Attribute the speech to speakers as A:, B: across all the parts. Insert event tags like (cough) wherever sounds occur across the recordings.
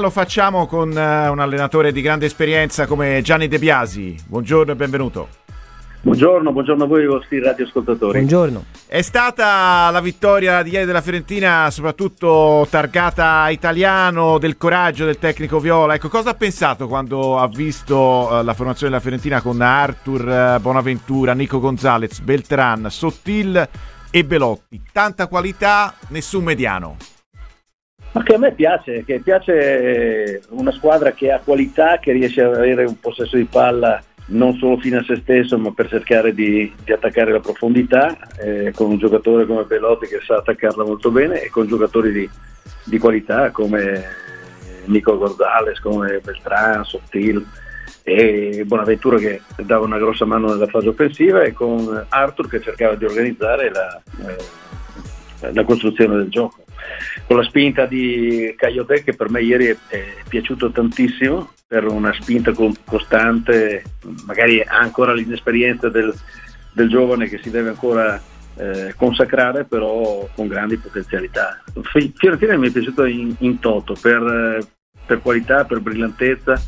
A: Lo facciamo con uh, un allenatore di grande esperienza come Gianni De Biasi. Buongiorno e benvenuto.
B: Buongiorno, buongiorno a voi i vostri radioascoltatori.
C: Buongiorno.
A: È stata la vittoria di ieri della Fiorentina soprattutto targata italiano, del coraggio del tecnico Viola. Ecco, cosa ha pensato quando ha visto uh, la formazione della Fiorentina con Arthur uh, Bonaventura, Nico Gonzalez, Beltran, Sottil e Belotti? Tanta qualità, nessun mediano.
B: Ma che a me piace, che piace una squadra che ha qualità, che riesce ad avere un possesso di palla non solo fino a se stesso, ma per cercare di, di attaccare la profondità, eh, con un giocatore come Belotti che sa attaccarla molto bene e con giocatori di, di qualità come Nico Gonzalez, come Beltrán, Sottil e Bonaventura che dava una grossa mano nella fase offensiva e con Arthur che cercava di organizzare la, eh, la costruzione del gioco con la spinta di Caiote che per me ieri è, è piaciuto tantissimo per una spinta costante, magari ha ancora l'inesperienza del, del giovane che si deve ancora eh, consacrare però con grandi potenzialità. Fiorentina mi è piaciuto in, in toto per, per, qualità, per brillantezza,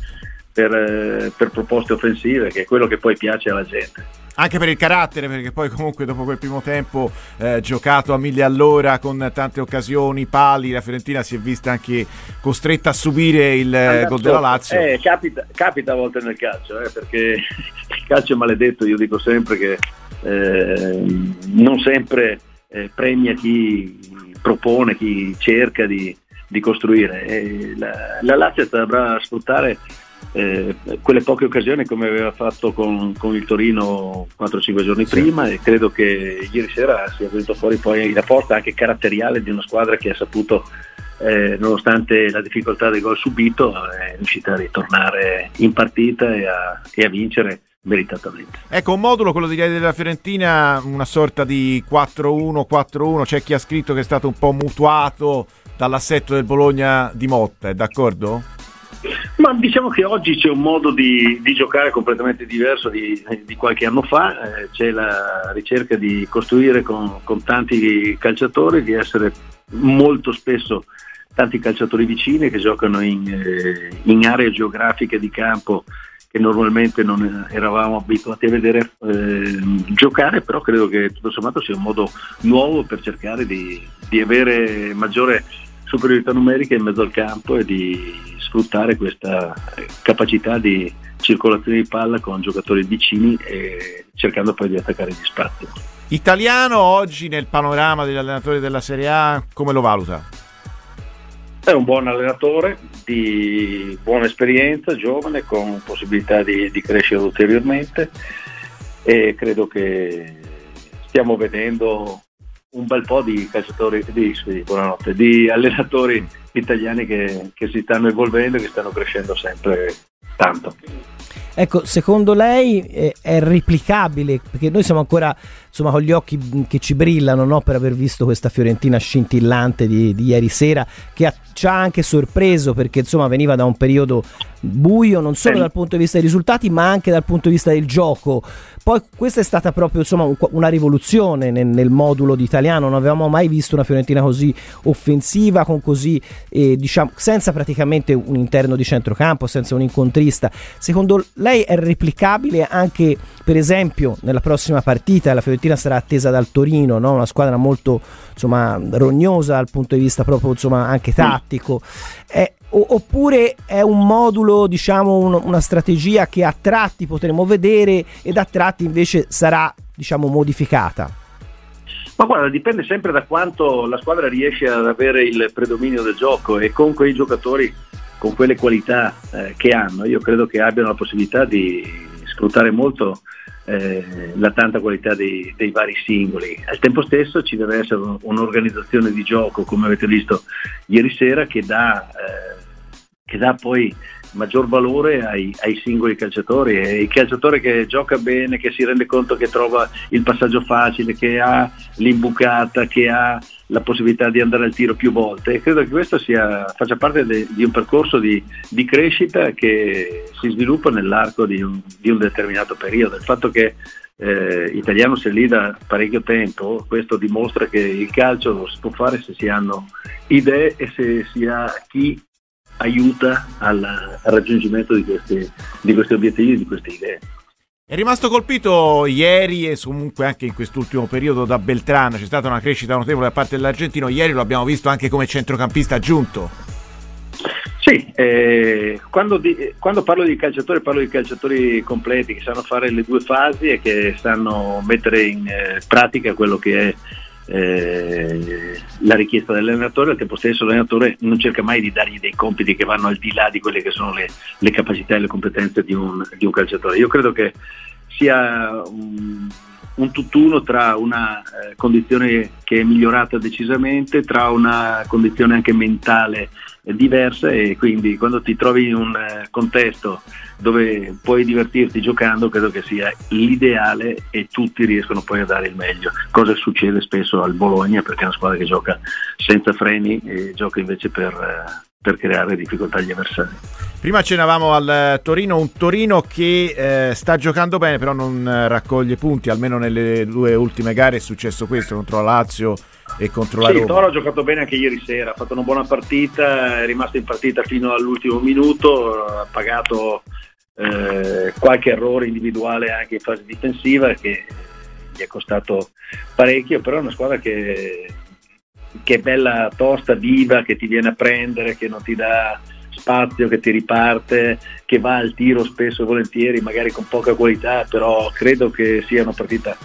B: per, eh, per proposte offensive, che è quello che poi piace alla gente
A: anche per il carattere, perché poi comunque dopo quel primo tempo eh, giocato a mille all'ora con tante occasioni, pali, la Fiorentina si è vista anche costretta a subire il eh, gol della Lazio.
B: Eh, capita, capita, a volte nel calcio, eh, perché (laughs) il calcio è maledetto, io dico sempre che eh, non sempre eh, premia chi propone, chi cerca di, di costruire. La, la Lazio saprà sfruttare eh, quelle poche occasioni come aveva fatto con, con il Torino 4-5 giorni sì. prima e credo che ieri sera sia venuto fuori poi la forza anche caratteriale di una squadra che ha saputo eh, nonostante la difficoltà del gol subito è riuscita a ritornare in partita e a, e a vincere meritatamente.
A: Ecco, un modulo, quello di ieri della Fiorentina, una sorta di 4-1-4-1, c'è chi ha scritto che è stato un po' mutuato dall'assetto del Bologna di Motta, è d'accordo?
B: Ma diciamo che oggi c'è un modo di, di giocare completamente diverso di, di qualche anno fa, eh, c'è la ricerca di costruire con, con, tanti calciatori, di essere molto spesso tanti calciatori vicini che giocano in, eh, in aree geografiche di campo che normalmente non eravamo abituati a vedere eh, giocare, però credo che tutto sommato sia un modo nuovo per cercare di, di avere maggiore superiorità numerica in mezzo al campo e di sfruttare questa capacità di circolazione di palla con giocatori vicini e cercando poi di attaccare gli spazi.
A: Italiano oggi nel panorama degli allenatori della Serie A come lo valuta?
B: È un buon allenatore di buona esperienza, giovane, con possibilità di, di crescere ulteriormente e credo che stiamo vedendo un bel po' di calciatori, di, sì, di allenatori italiani che, che si stanno evolvendo e che stanno crescendo sempre tanto.
C: Ecco, secondo lei è, è replicabile? Perché noi siamo ancora insomma, con gli occhi che ci brillano no? per aver visto questa Fiorentina scintillante di, di ieri sera, che ha, ci ha anche sorpreso perché insomma, veniva da un periodo buio non solo dal punto di vista dei risultati, ma anche dal punto di vista del gioco. Poi questa è stata proprio insomma, una rivoluzione nel, nel, modulo di italiano, non avevamo mai visto una Fiorentina così offensiva, con così, eh, diciamo, senza praticamente un interno di centrocampo, senza un incontrista. Secondo lei è replicabile anche, per esempio, nella prossima partita? La Fiorentina sarà attesa dal Torino, no? una squadra molto insomma, rognosa dal punto di vista proprio insomma, anche tattico. È, oppure è un modulo, diciamo, un, una strategia che a tratti potremo vedere ed a tratti invece sarà, diciamo, modificata?
B: Ma guarda, dipende sempre da quanto la squadra riesce ad avere il predominio del gioco e con quei giocatori con quelle qualità eh, che hanno, io credo che abbiano la possibilità di sfruttare molto eh, la tanta qualità dei, dei, vari singoli. Al tempo stesso ci deve essere un'organizzazione di gioco, come avete visto ieri sera, che dà eh, che dà poi maggior valore ai, ai, singoli calciatori e il calciatore che gioca bene, che si rende conto che trova il passaggio facile, che ha l'imbucata, che ha la possibilità di andare al tiro più volte e credo che questo sia, faccia parte de, di un percorso di, di, crescita che si sviluppa nell'arco di un, di un determinato periodo. Il fatto che eh, Italiano sia lì da parecchio tempo, questo dimostra che il calcio lo si può fare se si hanno idee e se si ha chi aiuta al, al raggiungimento di questi, di questi obiettivi, di queste idee.
A: È rimasto colpito ieri e comunque anche in quest'ultimo periodo da Beltrano, c'è stata una crescita notevole da parte dell'argentino, ieri lo abbiamo visto anche come centrocampista aggiunto.
B: Sì, eh, quando, di, quando, parlo di calciatori parlo di calciatori completi che sanno fare le due fasi e che sanno mettere in eh, pratica quello che è eh, la richiesta dell'allenatore, al tempo stesso l'allenatore non cerca mai di dargli dei compiti che vanno al di là di quelle che sono le, le capacità e le competenze di un, di un, calciatore. Io credo che sia un, un tutt'uno tra una eh, condizione che è migliorata decisamente, tra una condizione anche mentale diversa e quindi quando ti trovi in un eh, contesto dove puoi divertirti giocando credo che sia l'ideale e tutti riescono poi a dare il meglio. Cosa succede spesso al Bologna perché è una squadra che gioca senza freni e gioca invece per, eh, per creare difficoltà agli avversari
A: Prima accennavamo al Torino, un Torino che eh, sta giocando bene però non raccoglie punti, almeno nelle due ultime gare è successo questo contro la Lazio e contro la
B: sì,
A: Roma.
B: Toro ha giocato bene anche ieri sera, ha fatto una buona partita, è rimasto in partita fino all'ultimo minuto, ha pagato eh, qualche errore individuale anche in fase difensiva che gli è costato parecchio, però è una squadra che, che bella tosta, viva, che ti viene a prendere, che non ti dà spazio, che ti riparte, che va al tiro spesso e volentieri, magari con poca qualità, però credo che sia una partita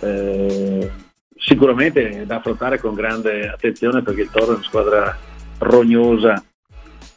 B: eh, sicuramente da affrontare con grande attenzione perché il Toro è una squadra rognosa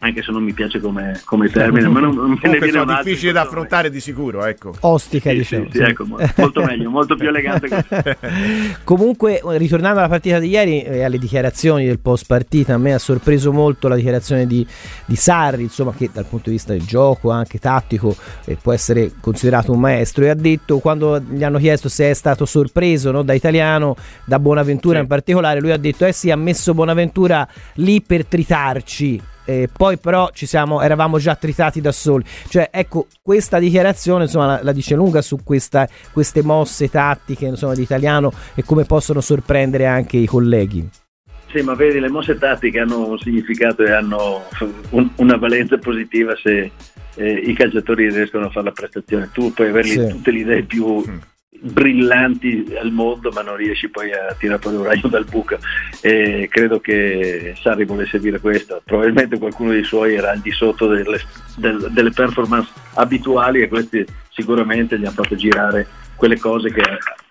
B: anche se non mi piace come, come termine, ma non, non (laughs)
A: me ne viene un difficile da affrontare di sicuro, ecco.
C: Ostica,
B: sì,
C: diciamo.
B: Sì, sì, ecco, molto meglio, molto più elegante (laughs)
C: Comunque, ritornando alla partita di ieri e alle dichiarazioni del post partita, a me ha sorpreso molto la dichiarazione di, di Sarri, insomma, che dal punto di vista del gioco, anche tattico, eh, può essere considerato un maestro, e ha detto, quando gli hanno chiesto se è stato sorpreso no, da Italiano, da Bonaventura sì. in particolare, lui ha detto, eh sì, ha messo Bonaventura lì per tritarci, eh, poi però ci siamo, eravamo già tritati da soli. Cioè, ecco, questa dichiarazione insomma, la, la dice lunga su questa, queste mosse tattiche insomma, di italiano e come possono sorprendere anche i colleghi.
B: Sì, ma vedi, le mosse tattiche hanno un significato e hanno un, una valenza positiva se eh, i calciatori riescono a fare la prestazione. Tu puoi avere sì. tutte le idee più mm brillanti al mondo ma non riesci poi a tirare fuori un raggio dal buco. E credo che Sarri volesse dire questo. Probabilmente qualcuno dei suoi era al di sotto delle, delle, delle performance abituali e questi sicuramente gli hanno fatto girare quelle cose che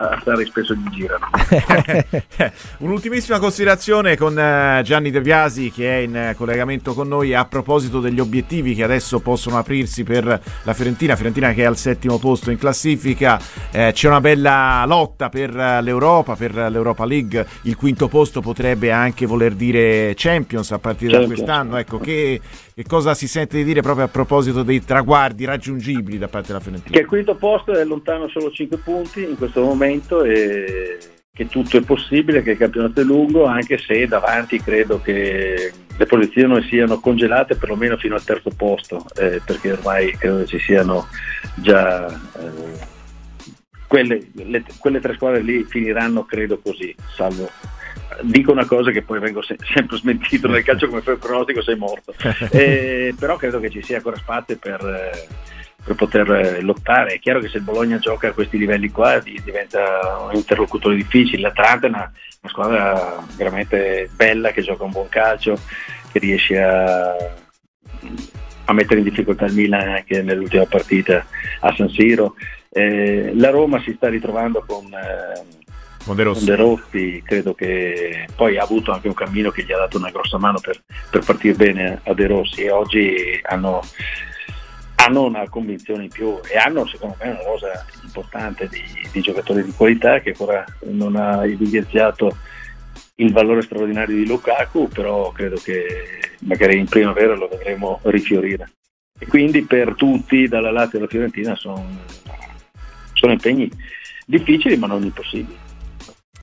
B: a Sarri spesso gli girano. (laughs)
A: Un'ultimissima considerazione con eh, Gianni De Biasi che è in collegamento con noi a proposito degli obiettivi che adesso possono aprirsi per la Fiorentina, Fiorentina che è al settimo posto in classifica, eh, c'è una bella lotta per l'Europa, per l'Europa League, il quinto posto potrebbe anche voler dire Champions a partire Champions. da quest'anno, ecco che, che, cosa si sente di dire proprio a proposito dei traguardi raggiungibili da parte della Fiorentina?
B: Che il quinto posto è lontano solo 5 punti in questo momento e che tutto è possibile, che il campionato è lungo, anche se davanti credo che le posizioni siano congelate perlomeno fino al terzo posto, eh, perché ormai credo ci siano già eh, quelle, le, quelle, tre squadre lì finiranno credo così, salvo dico una cosa che poi vengo se- sempre smentito nel calcio come fai il pronostico sei morto, (laughs) eh, però credo che ci sia ancora spazio per... Per poter eh, lottare. È chiaro che se il Bologna gioca a questi livelli qua diventa un interlocutore difficile. L'Atalanta è una, una squadra veramente bella che gioca un buon calcio, che riesce a, a mettere in difficoltà il Milan anche nell'ultima partita a San Siro. Eh, la Roma si sta ritrovando con, eh, con, De con, De Rossi. credo che poi ha avuto anche un cammino che gli ha dato una grossa mano per, per partire bene a De Rossi e oggi hanno hanno una convinzione in più e hanno secondo me una rosa importante di, di giocatori di qualità che ancora non ha evidenziato il valore straordinario di Lukaku, però credo che magari in primavera lo vedremo rifiorire. E quindi per tutti, dalla Lazio alla Fiorentina, sono, sono impegni difficili ma non impossibili.